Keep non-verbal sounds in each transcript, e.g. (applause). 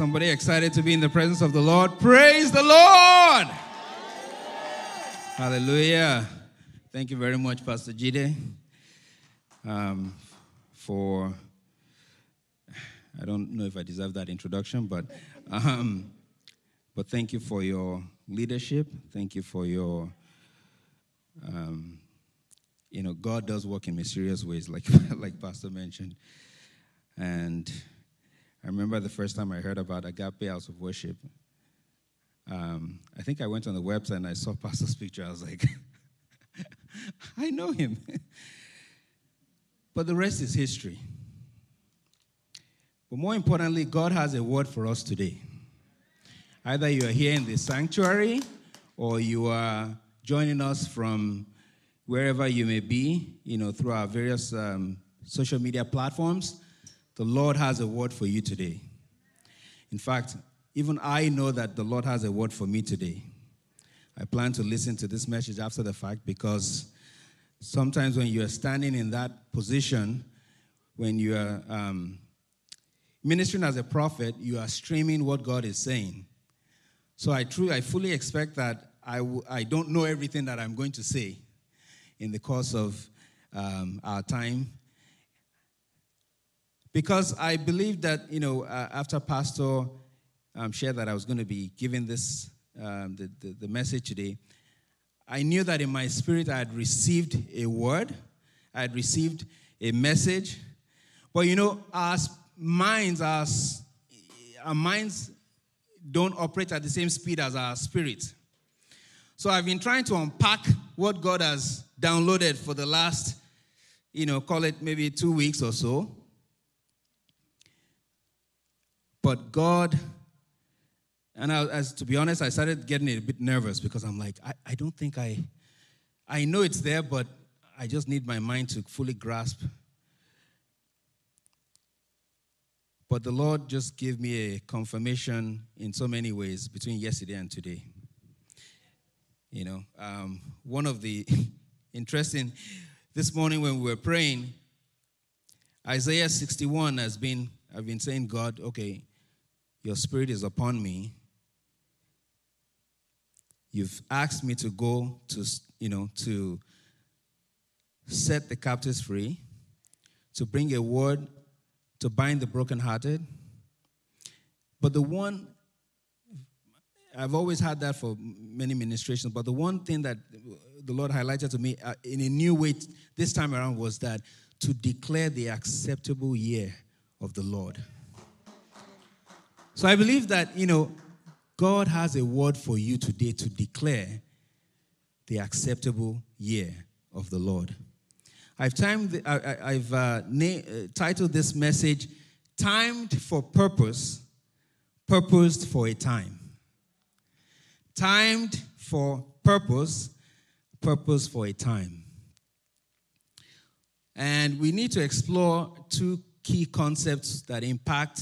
Somebody excited to be in the presence of the Lord? Praise the Lord! Hallelujah. Thank you very much, Pastor Jide, um, for. I don't know if I deserve that introduction, but, um, but thank you for your leadership. Thank you for your. Um, you know, God does work in mysterious ways, like, (laughs) like Pastor mentioned. And I remember the first time I heard about Agape House of Worship. Um, I think I went on the website and I saw (laughs) Pastor's picture. I was like, (laughs) I know him. (laughs) but the rest is history. But more importantly, God has a word for us today. Either you are here in the sanctuary or you are joining us from wherever you may be, you know, through our various um, social media platforms. The Lord has a word for you today. In fact, even I know that the Lord has a word for me today. I plan to listen to this message after the fact because sometimes when you are standing in that position, when you are um, ministering as a prophet, you are streaming what God is saying. So I truly, I fully expect that I w- I don't know everything that I'm going to say in the course of um, our time because I believe that, you know, uh, after Pastor um, shared that I was going to be giving this, um, the, the, the message today, I knew that in my spirit I had received a word, I had received a message. But, you know, our minds, our, our minds don't operate at the same speed as our spirit. So I've been trying to unpack what God has downloaded for the last, you know, call it maybe two weeks or so. But God, and I, as to be honest, I started getting a bit nervous because I'm like, I, I don't think I, I know it's there, but I just need my mind to fully grasp. But the Lord just gave me a confirmation in so many ways between yesterday and today. You know, um, one of the (laughs) interesting, this morning when we were praying, Isaiah 61 has been, I've been saying, God, okay, your spirit is upon me. You've asked me to go to, you know, to set the captives free, to bring a word to bind the brokenhearted. But the one, I've always had that for many ministrations, but the one thing that the Lord highlighted to me uh, in a new way this time around was that to declare the acceptable year of the Lord. So I believe that, you know, God has a word for you today to declare the acceptable year of the Lord. I've, timed, I, have uh, na- uh, titled this message, Timed for Purpose, Purposed for a Time. Timed for Purpose, Purpose for a Time. And we need to explore two key concepts that impact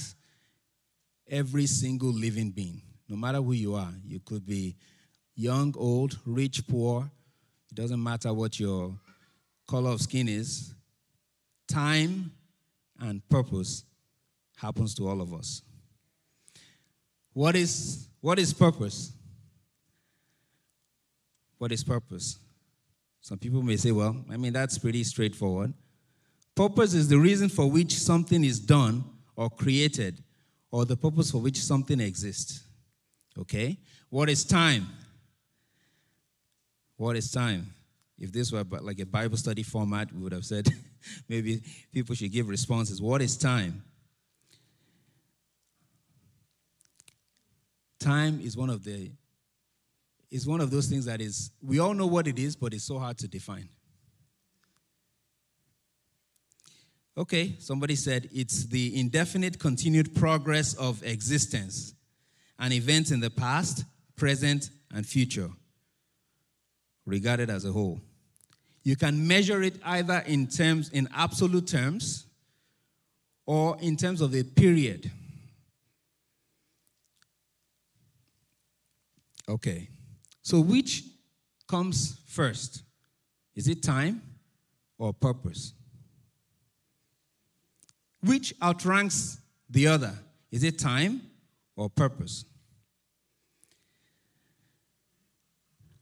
every single living being, no matter who you are. You could be young, old, rich, poor. It doesn't matter what your color of skin is. Time and purpose happens to all of us. What is, what is purpose? What is purpose? Some people may say, well, I mean, that's pretty straightforward. Purpose is the reason for which something is done or created or the purpose for which something exists. Okay? What is time? What is time? If this were like a Bible study format, we would have said (laughs) maybe people should give responses. What is time? Time is one of the is one of those things that is, we all know what it is, but it's so hard to define. Okay, somebody said it's the indefinite continued progress of existence, an event in the past, present, and future, regarded as a whole. You can measure it either in terms, in absolute terms, or in terms of a period. Okay. So, which comes first? Is it time or purpose? Which outranks the other? Is it time or purpose?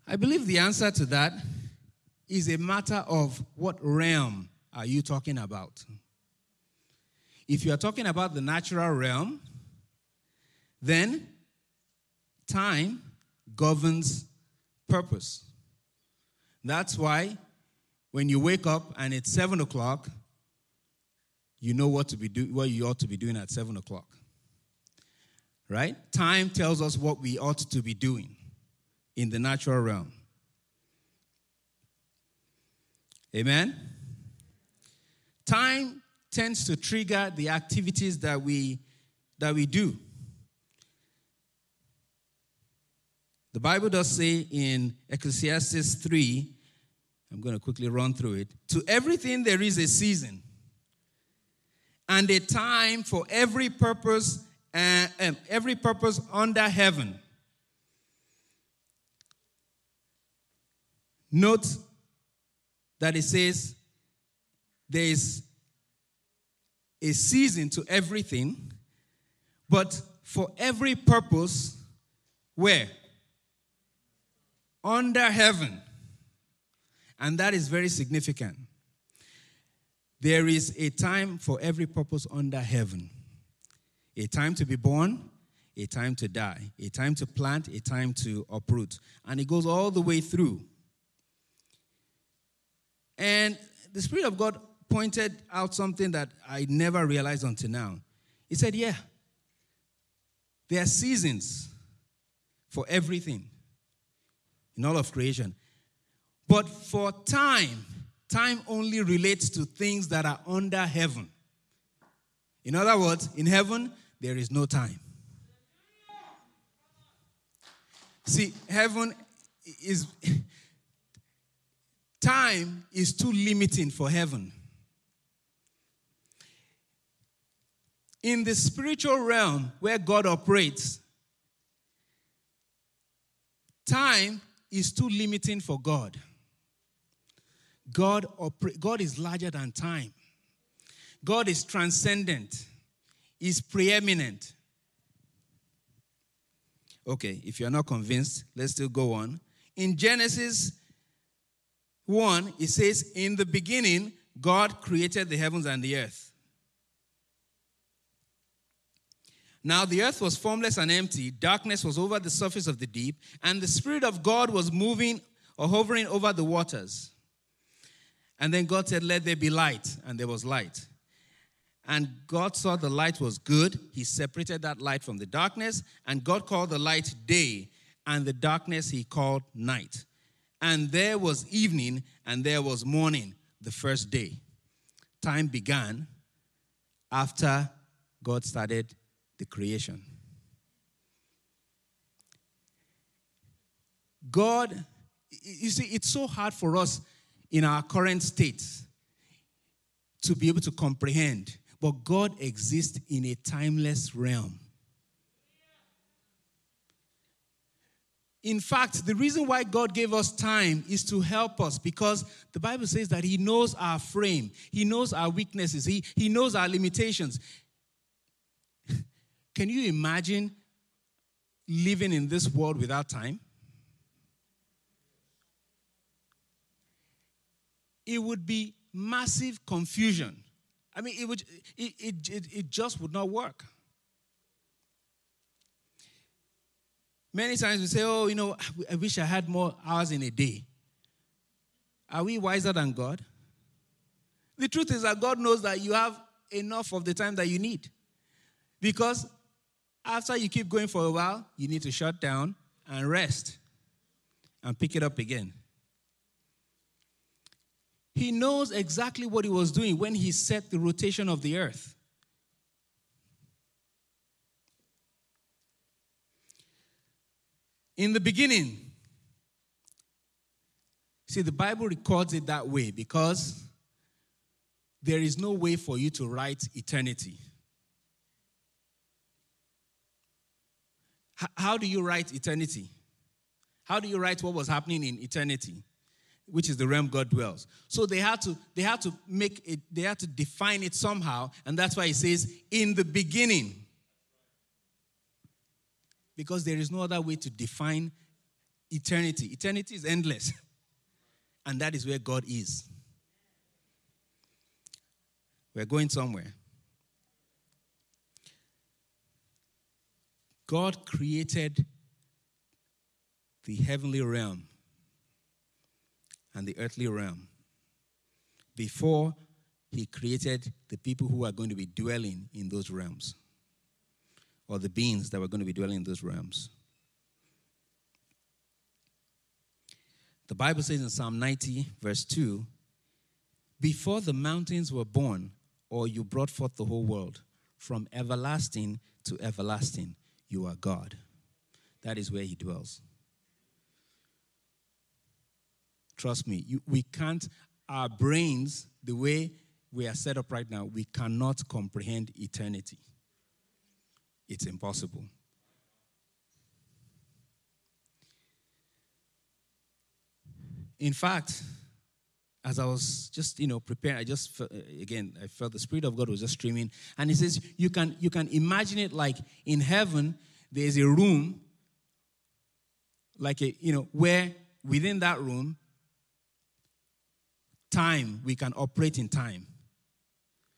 I believe the answer to that is a matter of what realm are you talking about. If you are talking about the natural realm, then time governs purpose. That's why when you wake up and it's seven o'clock, you know what to be do, what you ought to be doing at seven o'clock. Right? Time tells us what we ought to be doing in the natural realm. Amen. Time tends to trigger the activities that we that we do. The Bible does say in Ecclesiastes 3, I'm going to quickly run through it. To everything there is a season and a time for every purpose uh, um, every purpose under heaven. Note that it says there is a season to everything, but for every purpose, where? Under heaven. And that is very significant. There is a time for every purpose under heaven a time to be born, a time to die, a time to plant, a time to uproot. And it goes all the way through. And the Spirit of God pointed out something that I never realized until now. He said, Yeah, there are seasons for everything in all of creation. But for time, time only relates to things that are under heaven. In other words, in heaven, there is no time. See, heaven is. time is too limiting for heaven. In the spiritual realm where God operates, time is too limiting for God. God, oper- God is larger than time. God is transcendent, is preeminent. Okay, if you're not convinced, let's still go on. In Genesis 1, it says, In the beginning, God created the heavens and the earth. Now the earth was formless and empty, darkness was over the surface of the deep, and the Spirit of God was moving or hovering over the waters. And then God said, Let there be light, and there was light. And God saw the light was good. He separated that light from the darkness, and God called the light day, and the darkness he called night. And there was evening, and there was morning, the first day. Time began after God started the creation. God, you see, it's so hard for us in our current state to be able to comprehend. But God exists in a timeless realm. In fact, the reason why God gave us time is to help us because the Bible says that He knows our frame, He knows our weaknesses, He, he knows our limitations. (laughs) Can you imagine living in this world without time? It would be massive confusion. I mean, it, would, it, it, it, it just would not work. Many times we say, oh, you know, I wish I had more hours in a day. Are we wiser than God? The truth is that God knows that you have enough of the time that you need. Because after you keep going for a while, you need to shut down and rest. and pick it up again. He knows exactly what he was doing when he set the rotation of the earth. In the beginning, see, the Bible records it that way because there is no way for you to write eternity. How do you write eternity? How do you write what was happening in eternity, which is the realm God dwells? So they had to they had to make it they had to define it somehow, and that's why it says in the beginning. Because there is no other way to define eternity. Eternity is endless. (laughs) And that is where God is. We're going somewhere. God created the heavenly realm and the earthly realm before he created the people who are going to be dwelling in those realms or the beings that were going to be dwelling in those realms. The Bible says in Psalm 90, verse 2 Before the mountains were born, or you brought forth the whole world, from everlasting to everlasting, you are God. That is where He dwells. Trust me, you, we can't, our brains, the way we are set up right now, we cannot comprehend eternity. It's impossible. In fact, as I was just, you know, preparing, I just, uh, again, I felt the Spirit of God was just streaming. And he says, you can, you can imagine it like in heaven, there's a room, like a, you know, where within that room, time, we can operate in time.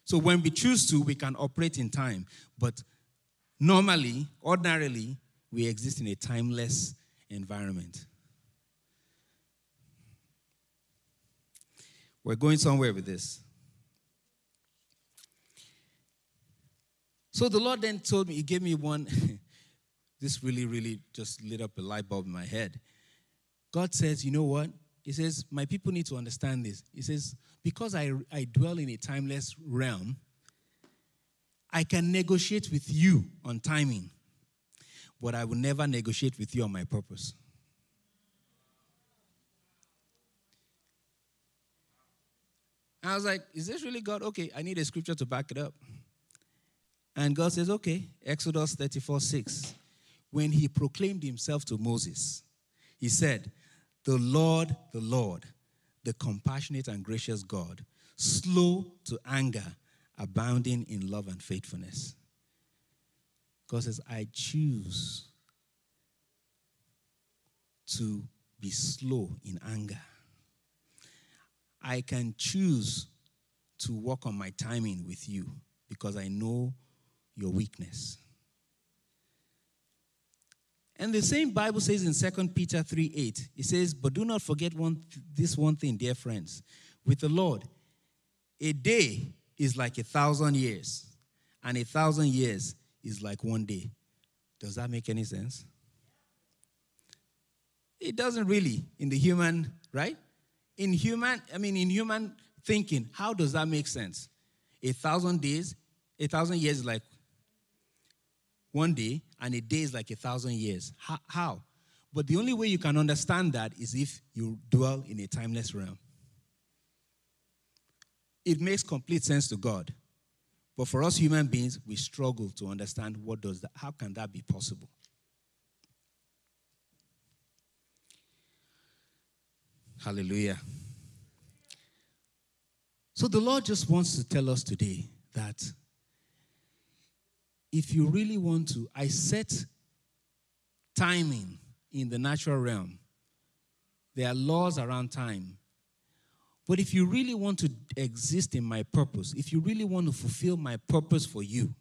So when we choose to, we can operate in time. But normally, ordinarily, we exist in a timeless environment. We're going somewhere with this. So the Lord then told me, He gave me one. (laughs) this really, really just lit up a light bulb in my head. God says, You know what? He says, My people need to understand this. He says, Because I, I dwell in a timeless realm, I can negotiate with you on timing, but I will never negotiate with you on my purpose. I was like, is this really God? Okay, I need a scripture to back it up. And God says, okay, Exodus 34 6. When he proclaimed himself to Moses, he said, The Lord, the Lord, the compassionate and gracious God, slow to anger, abounding in love and faithfulness. God says, I choose to be slow in anger I can choose to work on my timing with you because I know your weakness. And the same Bible says in 2 Peter 3 8, it says, But do not forget one, this one thing, dear friends. With the Lord, a day is like a thousand years, and a thousand years is like one day. Does that make any sense? It doesn't really in the human, right? in human, I mean, in human thinking, how does that make sense? A thousand days, a thousand years is like one day, and a day is like a thousand years. How? But the only way you can understand that is if you dwell in a timeless realm. It makes complete sense to God. But for us human beings, we struggle to understand what does that, how can that be possible? Hallelujah. So the Lord just wants to tell us today that if you really want to, I set timing in the natural realm. There are laws around time. But if you really want to exist in my purpose, if you really want to fulfill my purpose for you,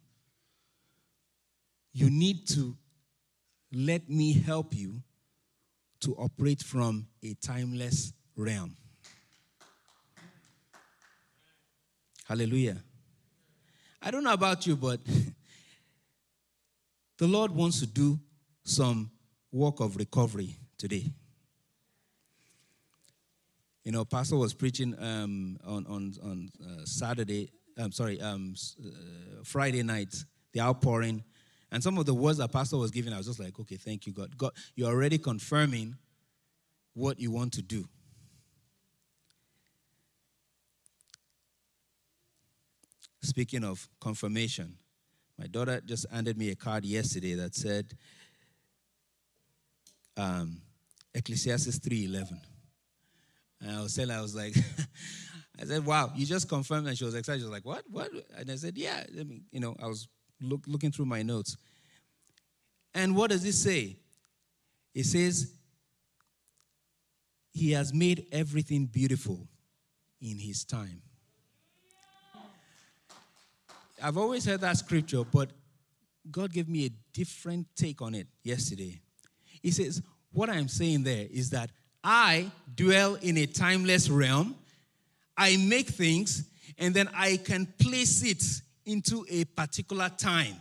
you need to let me help you to operate from a timeless realm. Hallelujah. I don't know about you, but (laughs) the Lord wants to do some work of recovery today. You know, Pastor was preaching um, on on on uh, Saturday. I'm sorry, um, uh, Friday night, the outpouring, and some of the words that Pastor was giving, I was just like, okay, thank you, God. God, you're already confirming what you want to do. Speaking of confirmation, my daughter just handed me a card yesterday that said um, Ecclesiastes 3:11. And I was telling I was like, (laughs) I said, wow, you just confirmed. And she was excited. She was like, what? What? And I said, yeah. You know, I was look, looking through my notes. And what does it say? It says, He has made everything beautiful in His time. I've always heard that scripture, but God gave me a different take on it yesterday. He says, What I'm saying there is that I dwell in a timeless realm, I make things, and then I can place it into a particular time.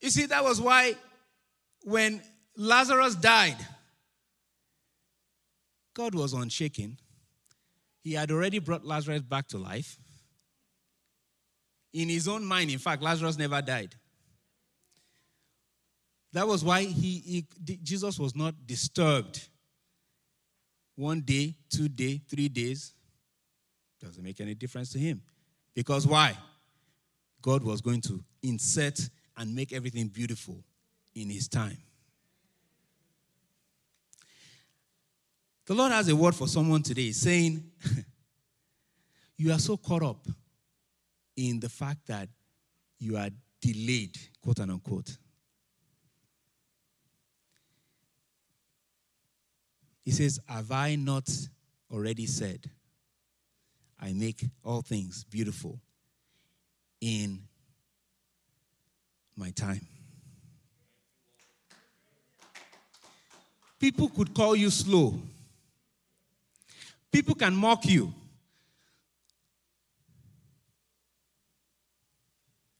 You see, that was why when Lazarus died, God was unshaken. He had already brought Lazarus back to life. In his own mind, in fact, Lazarus never died. That was why he, he, Jesus was not disturbed. One day, two day, three days doesn't make any difference to him. Because why? God was going to insert and make everything beautiful in his time. The Lord has a word for someone today saying, (laughs) You are so caught up in the fact that you are delayed, quote unquote. He says, Have I not already said, I make all things beautiful in my time? People could call you slow. People can mock you.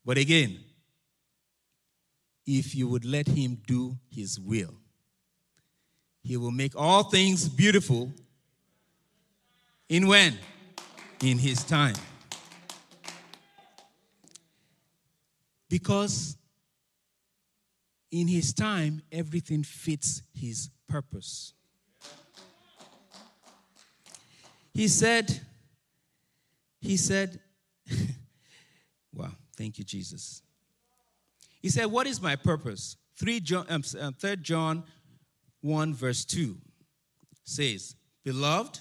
But again, if you would let him do his will, he will make all things beautiful in when? In His time. Because in His time, everything fits His purpose. He said, He said, (laughs) wow, thank you, Jesus. He said, What is my purpose? 3 John, um, 3 uh, John 1, verse 2 says, Beloved,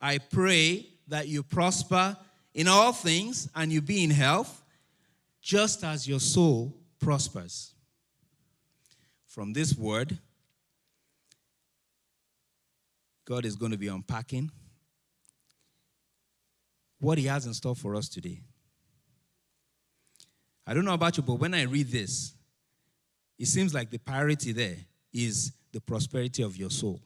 I pray that you prosper in all things and you be in health, just as your soul prospers. From this word, God is going to be unpacking what He has in store for us today. I don't know about you, but when I read this, it seems like the priority there is the prosperity of your soul.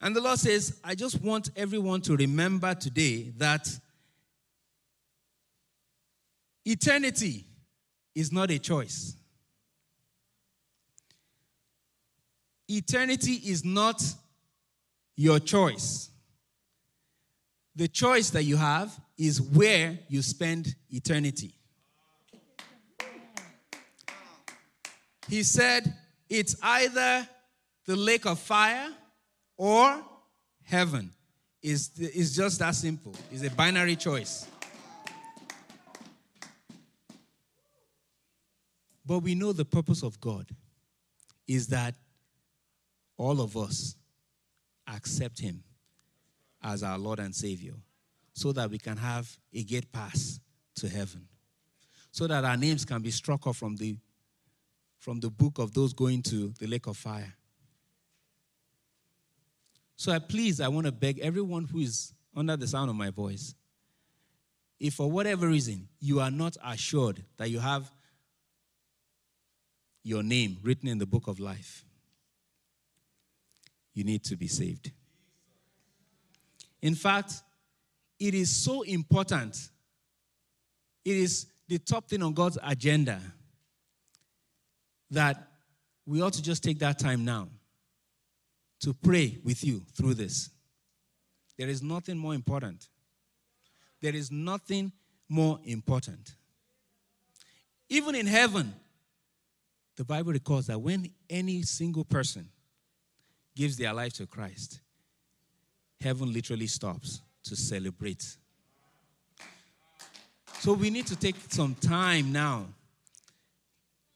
And the Lord says, I just want everyone to remember today that eternity is not a choice. Eternity is not your choice. The choice that you have is where you spend eternity. he said, It's either the lake of fire or heaven. It's, it's just that simple. It's a binary choice. But we know the purpose of God is that all of us accept Him as our Lord and Savior so that we can have a gate pass to heaven, so that our names can be struck off from the from the book of those going to the lake of fire. So I please, I want to beg everyone who is under the sound of my voice, if for whatever reason you are not assured that you have your name written in the book of life, you need to be saved. In fact, it is so important. It is the top thing on God's agenda that we ought to just take that time now to pray with you through this. There is nothing more important. There is nothing more important. Even in heaven, the Bible records that when any single person gives their life to Christ, heaven literally stops to celebrate. So we need to take some time now.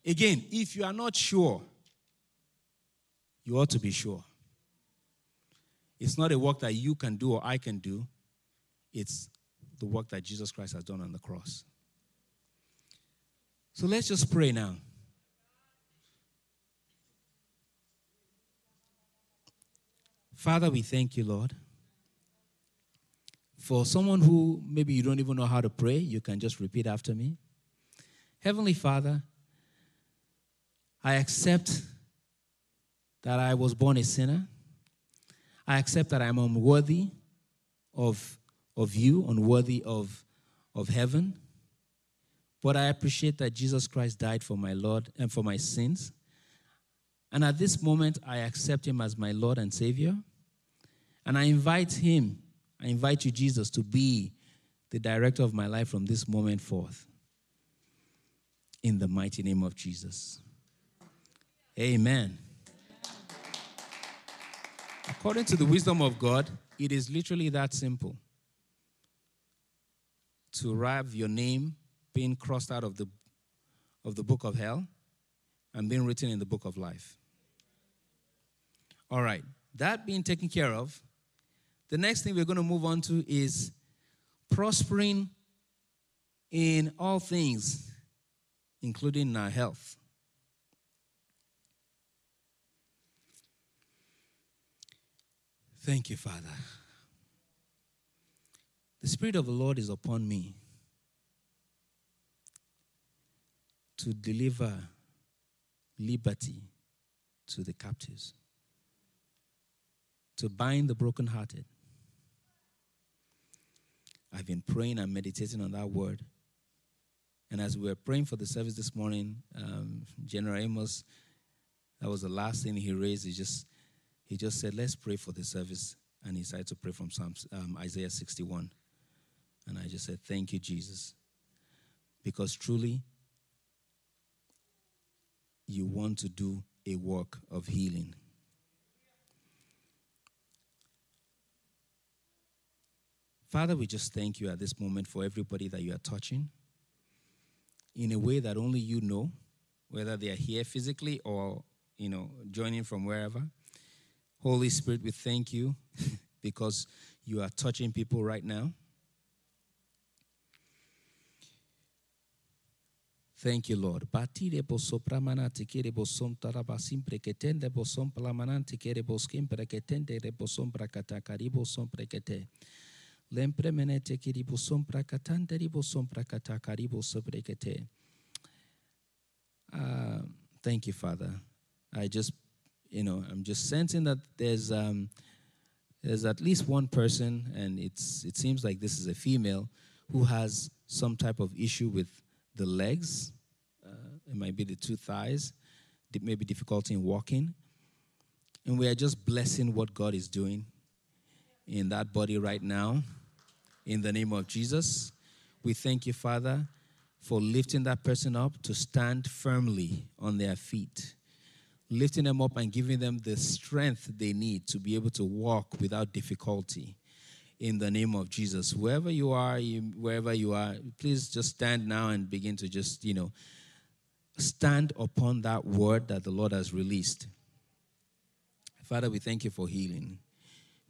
Again, if you are not sure, you ought to be sure. It's not a work that you can do or I can do, it's the work that Jesus Christ has done on the cross. So let's just pray now. Father, we thank you, Lord. For someone who maybe you don't even know how to pray, you can just repeat after me. Heavenly Father, I accept that I was born a sinner. I accept that I'm unworthy of, of you, unworthy of, of heaven. But I appreciate that Jesus Christ died for my Lord and for my sins. And at this moment, I accept him as my Lord and Savior. And I invite him, I invite you, Jesus, to be the director of my life from this moment forth. In the mighty name of Jesus. Amen. According to the wisdom of God, it is literally that simple to have your name being crossed out of the, of the book of hell and being written in the book of life. All right, that being taken care of, the next thing we're going to move on to is prospering in all things, including our health. Thank you, Father. The Spirit of the Lord is upon me to deliver liberty to the captives, to bind the brokenhearted. I've been praying and meditating on that word. And as we were praying for the service this morning, um, General Amos, that was the last thing he raised. He just he just said, Let's pray for the service. And he decided to pray from Psalms, um, Isaiah 61. And I just said, Thank you, Jesus. Because truly, you want to do a work of healing. Father, we just thank you at this moment for everybody that you are touching in a way that only you know, whether they are here physically or, you know, joining from wherever. Holy Spirit, we thank you (laughs) because you are touching people right now. Thank you, Lord. Taraba ketende bosom prakata karibo som. Lempre menete kiri bosom prakatante ribo som prakata karibo sobrekete. Uh, thank you, Father. I just you know, I'm just sensing that there's um, there's at least one person, and it's it seems like this is a female who has some type of issue with the legs. Uh, it might be the two thighs, maybe difficulty in walking, and we are just blessing what God is doing in that body right now. In the name of Jesus, we thank you, Father, for lifting that person up to stand firmly on their feet lifting them up and giving them the strength they need to be able to walk without difficulty in the name of Jesus. Wherever you are, you, wherever you are, please just stand now and begin to just, you know, stand upon that word that the Lord has released. Father, we thank you for healing.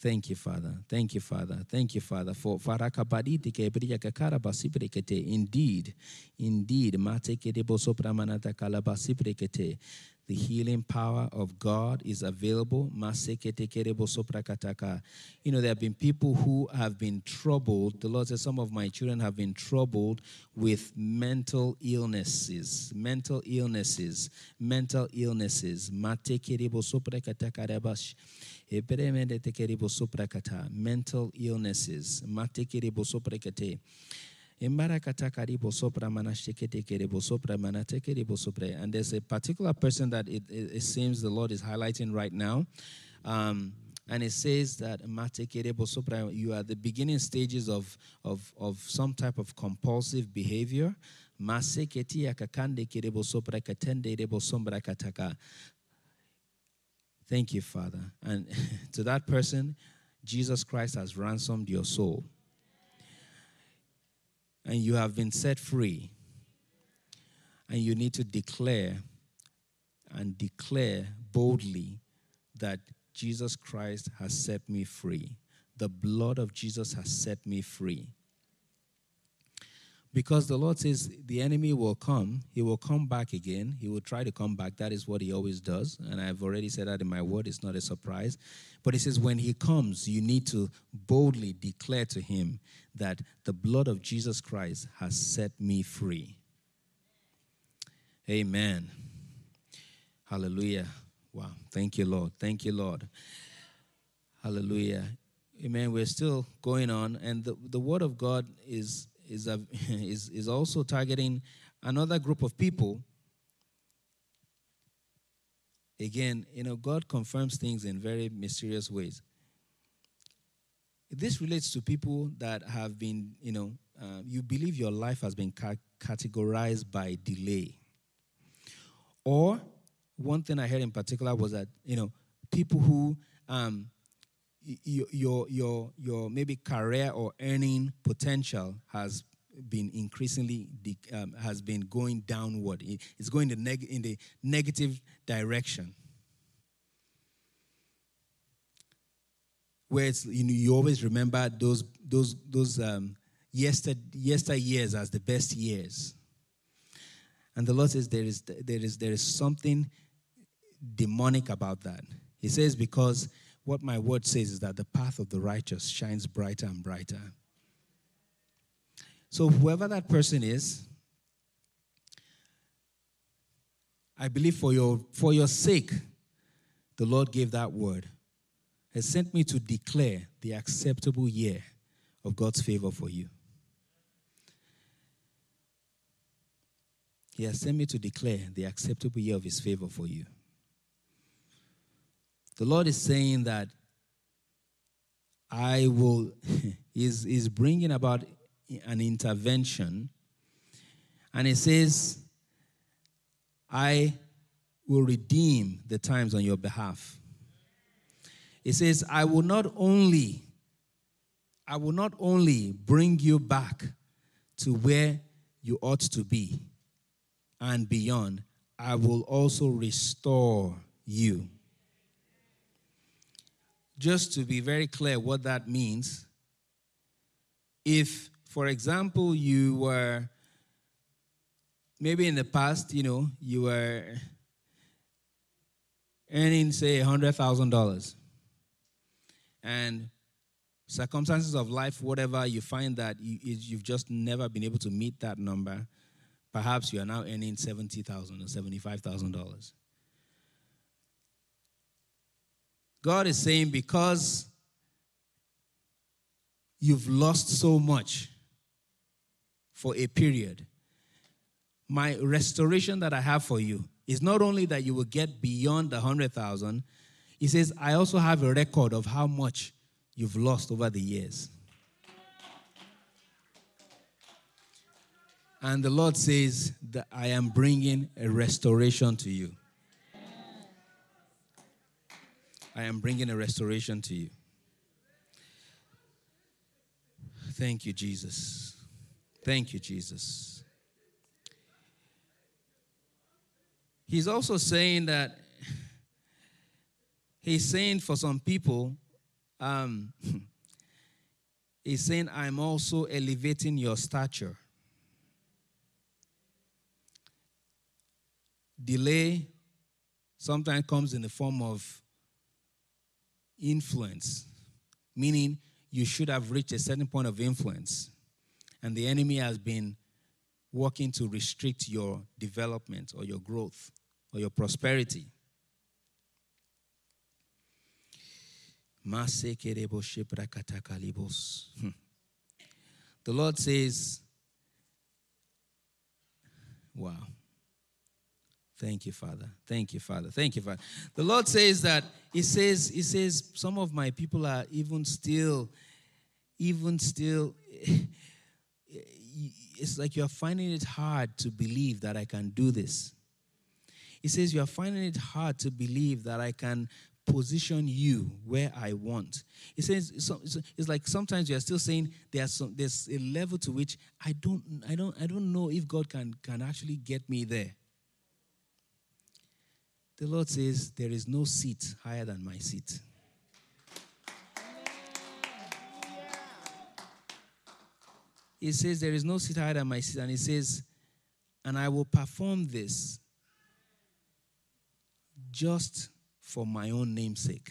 Thank you, Father. Thank you, Father. Thank you, Father. For farakabaditi kebriya kakara basibrekete. Indeed, indeed, mate kerebo sopramanata kalabasibrekete. The healing power of God is available. You know, there have been people who have been troubled. The Lord says some of my children have been troubled with mental illnesses, mental illnesses. Mental illnesses. Mental illnesses. And there's a particular person that it, it, it, seems the Lord is highlighting right now. Um, and it says that you are at the beginning stages of, of, of some type of compulsive behavior. Thank you, Father. And (laughs) to that person, Jesus Christ has ransomed your soul and you have been set free. And you need to declare and declare boldly that Jesus Christ has set me free. The blood of Jesus has set me free. Because the Lord says the enemy will come, he will come back again. He will try to come back. That is what he always does. And I've already said that in my word, it's not a surprise. But he says, when he comes, you need to boldly declare to him that the blood of Jesus Christ has set me free. Amen. Hallelujah. Wow. Thank you, Lord. Thank you, Lord. Hallelujah. Amen. We're still going on, and the, the word of God is is, a, (laughs) is, is also targeting another group of people. Again, you know, God confirms things in very mysterious ways. This relates to people that have been, you know, uh, you believe your life has been ca- categorized by delay. Or one thing I heard in particular was that, you know, people who um, your, your, your, maybe career or earning potential has been increasingly um, has been going downward. It's going the neg- in the negative direction. Where it's, you know you always remember those those those um, yester yester years as the best years. And the Lord says there is there is there is something demonic about that. He says because what my word says is that the path of the righteous shines brighter and brighter. So, whoever that person is, I believe for your, for your sake, the Lord gave that word. Has sent me to declare the acceptable year of God's favor for you. He has sent me to declare the acceptable year of His favor for you. The Lord is saying that I will, (laughs) is, is bringing about an intervention. And He says, I will redeem the times on your behalf. It says, I will not only, I will not only bring you back to where you ought to be and beyond, I will also restore you just to be very clear what that means, if, for example, you were maybe in the past, you know, you were earning, say, $100,000, and circumstances of life, whatever, you find that you, you've just never been able to meet that number. Perhaps you are now earning 70,000 or $75,000. God is saying, because you've lost so much for a period, my restoration that I have for you is not only that you will get beyond the 100,000, he says, I also have a record of how much you've lost over the years. And the Lord says that I am bringing a restoration to you. I am bringing a restoration to you. Thank you, Jesus. Thank you, Jesus. He's also saying that, he's saying for some people, um, (laughs) he's saying, I'm also elevating your stature. Delay sometimes comes in the form of influence, meaning you should have reached a certain point of influence, and the enemy has been working to restrict your development or your growth or your prosperity. Hmm. The Lord says, Wow. Thank you, Father. Thank you, Father. Thank you, Father. The Lord says that He says, He says, some of my people are even still, even still, (laughs) it's like you're finding it hard to believe that I can do this. He says, You're finding it hard to believe that I can position you where I want. He says it's like sometimes you're still saying there's there's a level to which I don't I don't I don't know if God can can actually get me there. The Lord says there is no seat higher than my seat. He says there is no seat higher than my seat and he says and I will perform this just for my own namesake.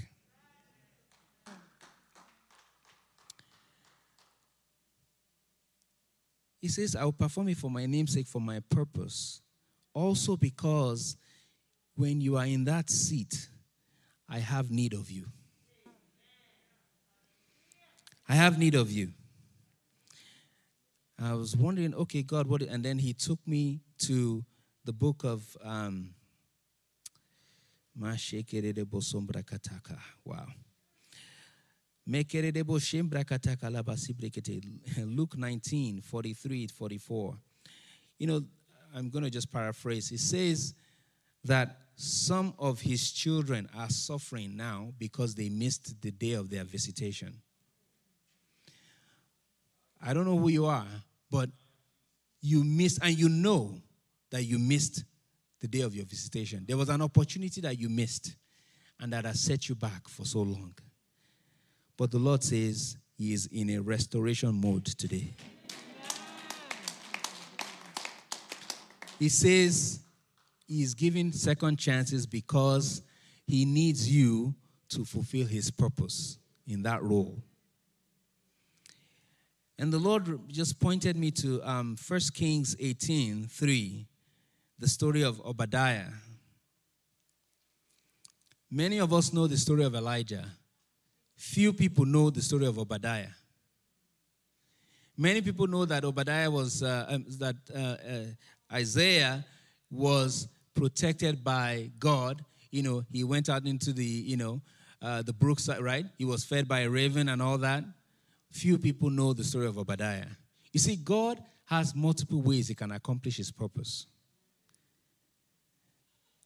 He says, I will perform it for my namesake, for my purpose. Also, because when you are in that seat, I have need of you. I have need of you. I was wondering, okay, God, what? And then He took me to the book of um, Wow. (laughs) Luke 19, 43, 44. You know, I'm going to just paraphrase. It says that some of his children are suffering now because they missed the day of their visitation. I don't know who you are, but you missed, and you know that you missed the day of your visitation. There was an opportunity that you missed and that has set you back for so long. But the Lord says He is in a restoration mode today. He says He is giving second chances because He needs you to fulfill His purpose in that role. And the Lord just pointed me to um, 1 Kings 18 3 the story of Obadiah. Many of us know the story of Elijah. Few people know the story of Obadiah. Many people know that Obadiah was, uh, um, that uh, uh, Isaiah was protected by God. You know, he went out into the, you know, uh, the brooks, right? He was fed by a raven and all that. Few people know the story of Obadiah. You see, God has multiple ways he can accomplish his purpose.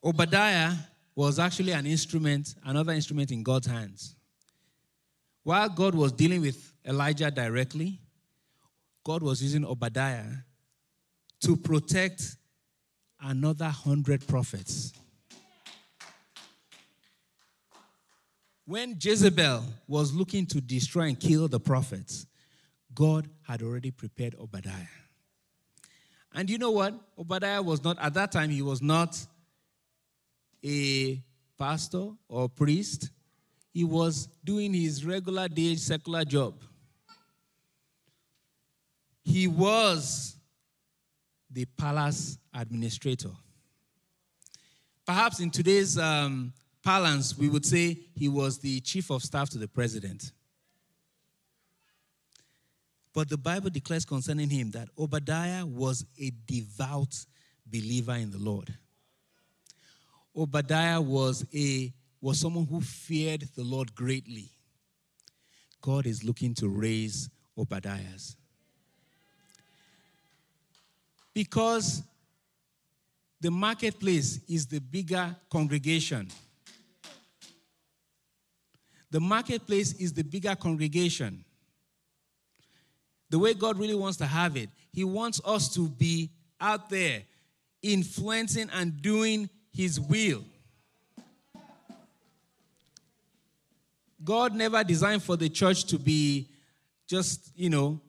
Obadiah was actually an instrument, another instrument in God's hands. While God was dealing with Elijah directly, God was using Obadiah to protect another hundred prophets. When Jezebel was looking to destroy and kill the prophets, God had already prepared Obadiah. And you know what? Obadiah was not, at that time, he was not a pastor or priest, he was doing his regular day secular job. He was the palace administrator. Perhaps in today's um, parlance, we would say he was the chief of staff to the president. But the Bible declares concerning him that Obadiah was a devout believer in the Lord. Obadiah was a was someone who feared the Lord greatly. God is looking to raise Obadiahs. Because the marketplace is the bigger congregation. The marketplace is the bigger congregation. The way God really wants to have it, He wants us to be out there influencing and doing his will. God never designed for the church to be just, you know,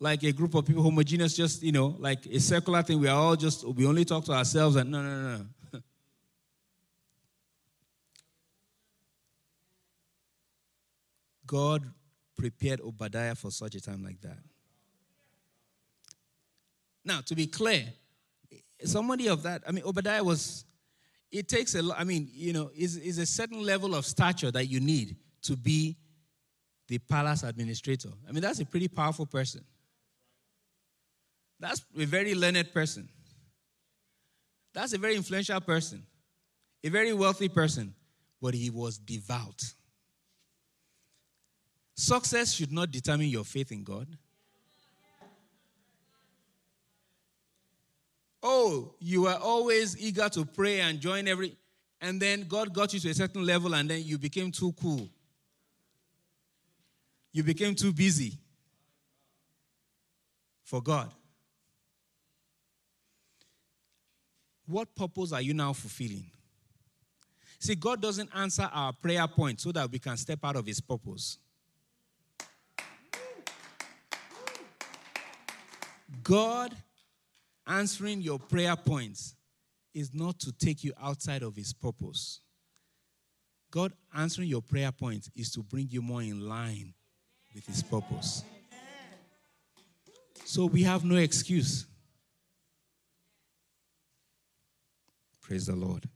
like a group of people homogeneous, just you know, like a circular thing. We are all just we only talk to ourselves, and no, no, no. no. (laughs) God prepared Obadiah for such a time like that. Now, to be clear, somebody of that, I mean, Obadiah was, it takes a lot, I mean, you know, is is a certain level of stature that you need to be the palace administrator. I mean, that's a pretty powerful person. That's a very learned person. That's a very influential person, a very wealthy person, but he was devout. Success should not determine your faith in God. Oh, you were always eager to pray and join every, and then God got you to a certain level, and then you became too cool. You became too busy for God. What purpose are you now fulfilling? See, God doesn't answer our prayer point so that we can step out of His purpose. God answering your prayer points is not to take you outside of His purpose. God answering your prayer points is to bring you more in line with His purpose. So we have no excuse. Praise the Lord.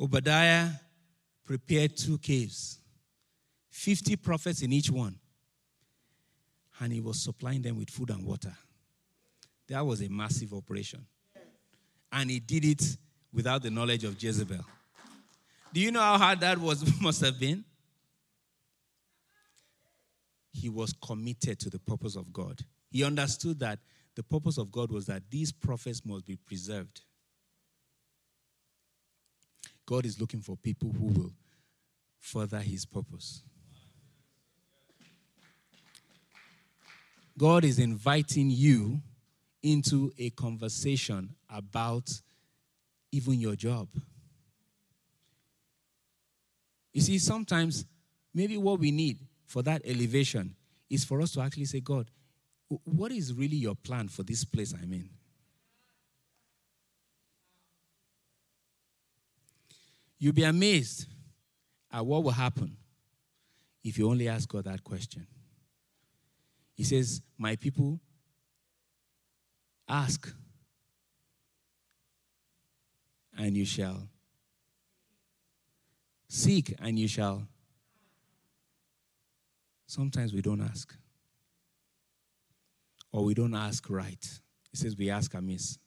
Obadiah prepared two caves, 50 prophets in each one, and he was supplying them with food and water. That was a massive operation. And he did it without the knowledge of Jezebel. Do you know how hard that was (laughs) must have been? He was committed to the purpose of God. He understood that the purpose of God was that these prophets must be preserved. God is looking for people who will further his purpose. God is inviting you into a conversation about even your job. You see, sometimes maybe what we need for that elevation is for us to actually say, God, what is really your plan for this place I'm in? You'll be amazed at what will happen if you only ask God that question. He says, My people, ask, and you shall. Seek, and you shall. Sometimes we don't ask. Or we don't ask right. He says we ask amiss.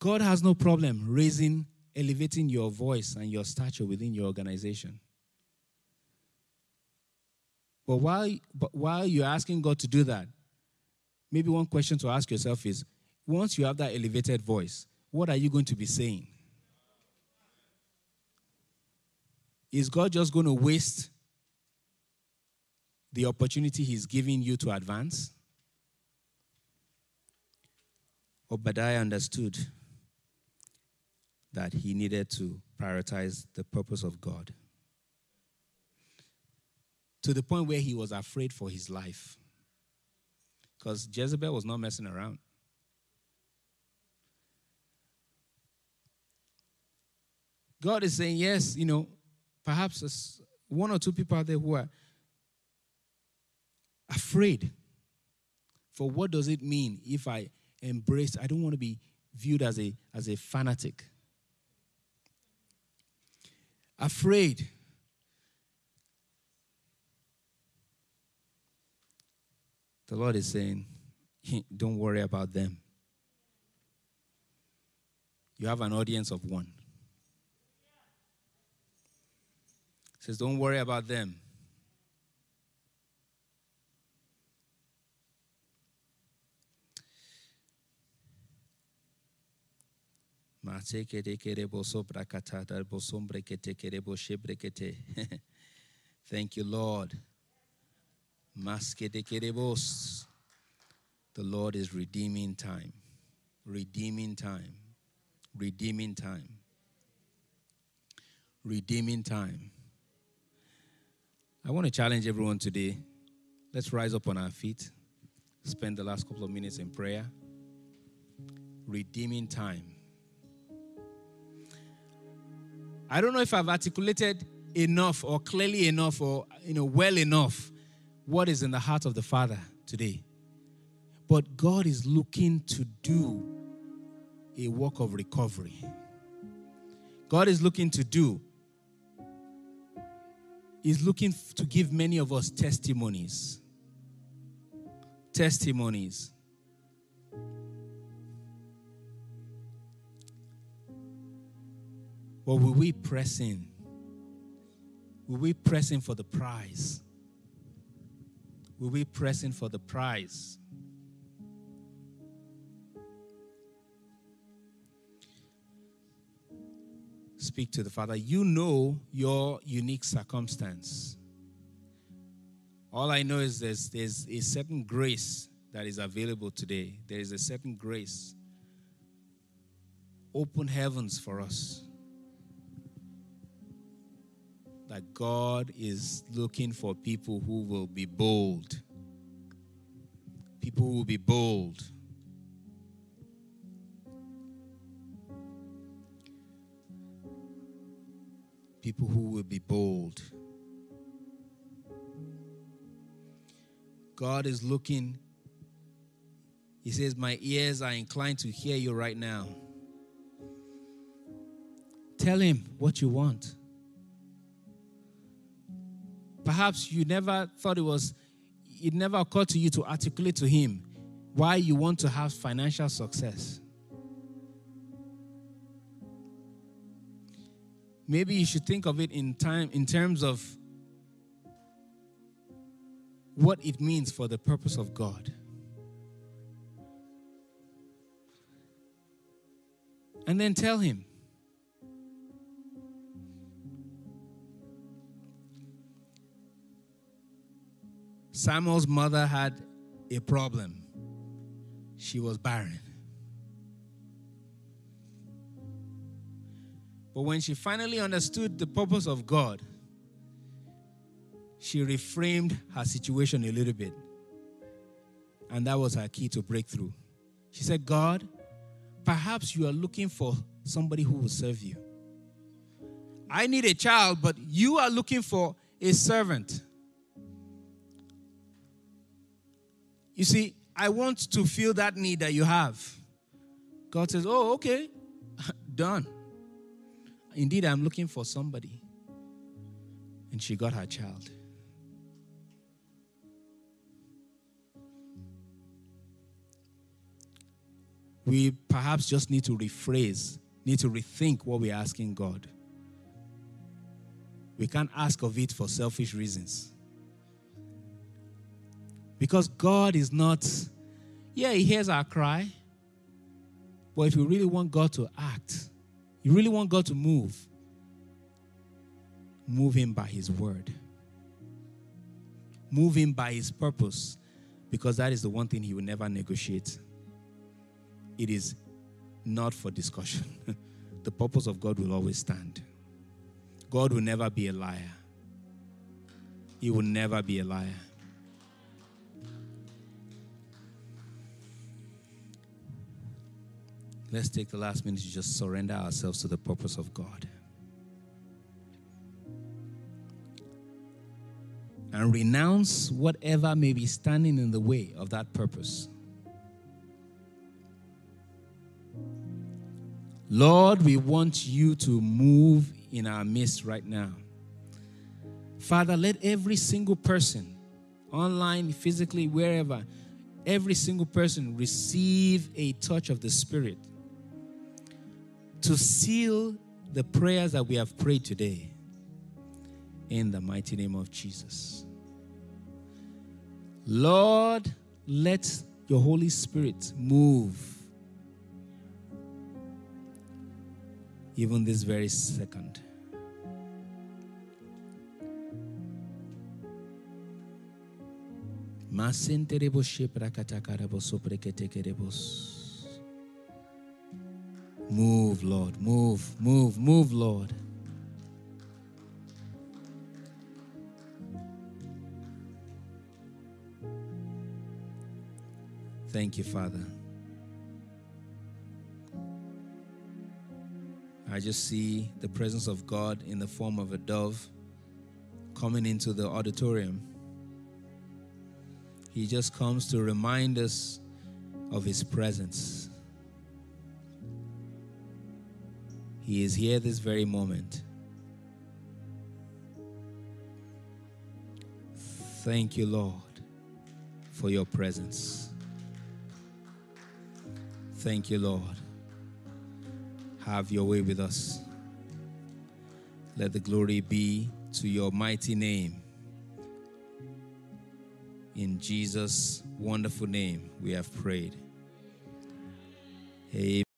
God has no problem raising, elevating your voice and your stature within your organization. But while, but while you're asking God to do that, maybe one question to ask yourself is once you have that elevated voice, what are you going to be saying? Is God just going to waste the opportunity He's giving you to advance? Obadiah understood that he needed to prioritize the purpose of God. To the point where he was afraid for his life. Because Jezebel was not messing around. God is saying, yes, you know, perhaps one or two people out there who are afraid for what does it mean if I embrace, I don't want to be viewed as a, as a fanatic afraid. The Lord is saying, don't worry about them. You have an audience of one. He says, don't worry about them. (laughs) Thank you, Lord. The Lord is redeeming time. Redeeming time. Redeeming time. Redeeming time. I want to challenge everyone today. Let's rise up on our feet. Spend the last couple of minutes in prayer redeeming time. I don't know if I've articulated enough or clearly enough or you know well enough what is in the heart of the Father today. But God is looking to do a work of recovery. God is looking to do He's looking to give many of us testimonies. Testimonies. But will we press in? Will we press in for the prize? Will we press in for the prize? Speak to the Father. You know your unique circumstance. All I know is there's, there's a certain grace that is available today. There is a certain grace. Open heavens for us that God is looking for people who will be bold. People who will be bold. People who will be bold. God is looking. He says, My ears are inclined to hear you right now. Tell him what you want. Perhaps you never thought it was, it never occurred to you to articulate to him why you want to have financial success. Maybe you should think of it in time in terms of what it means for the purpose of God. And then tell him Samuel's mother had a problem. She was barren. But when she finally understood the purpose of God, she reframed her situation a little bit. And that was her key to breakthrough. She said, God, perhaps you are looking for somebody who will serve you. I need a child, but you are looking for a servant. You see, I want to feel that need that you have. God says, Oh, okay, (laughs) done. Indeed, I'm looking for somebody. And she got her child. We perhaps just need to rephrase, need to rethink what we're asking God. We can't ask of it for selfish reasons. Because God is not, yeah, He hears our cry. But if you really want God to act, you really want God to move, move Him by His word, move Him by His purpose, because that is the one thing He will never negotiate. It is not for discussion. (laughs) the purpose of God will always stand. God will never be a liar. He will never be a liar. Let's take the last minute to just surrender ourselves to the purpose of God. And renounce whatever may be standing in the way of that purpose. Lord, we want you to move in our midst right now. Father, let every single person, online, physically, wherever, every single person receive a touch of the Spirit to seal the prayers that we have prayed today in the mighty name of Jesus. Lord, let your Holy Spirit move even this very second. Masenterebo sheprakatakarabo sopreketekerebos. Move, Lord. Move, move, move, Lord. Thank you, Father. I just see the presence of God in the form of a dove coming into the auditorium. He just comes to remind us of His presence. He is here this very moment. Thank you, Lord, for your presence. Thank you, Lord. Have your way with us. Let the glory be to your mighty name. In Jesus' wonderful name, we have prayed. Amen.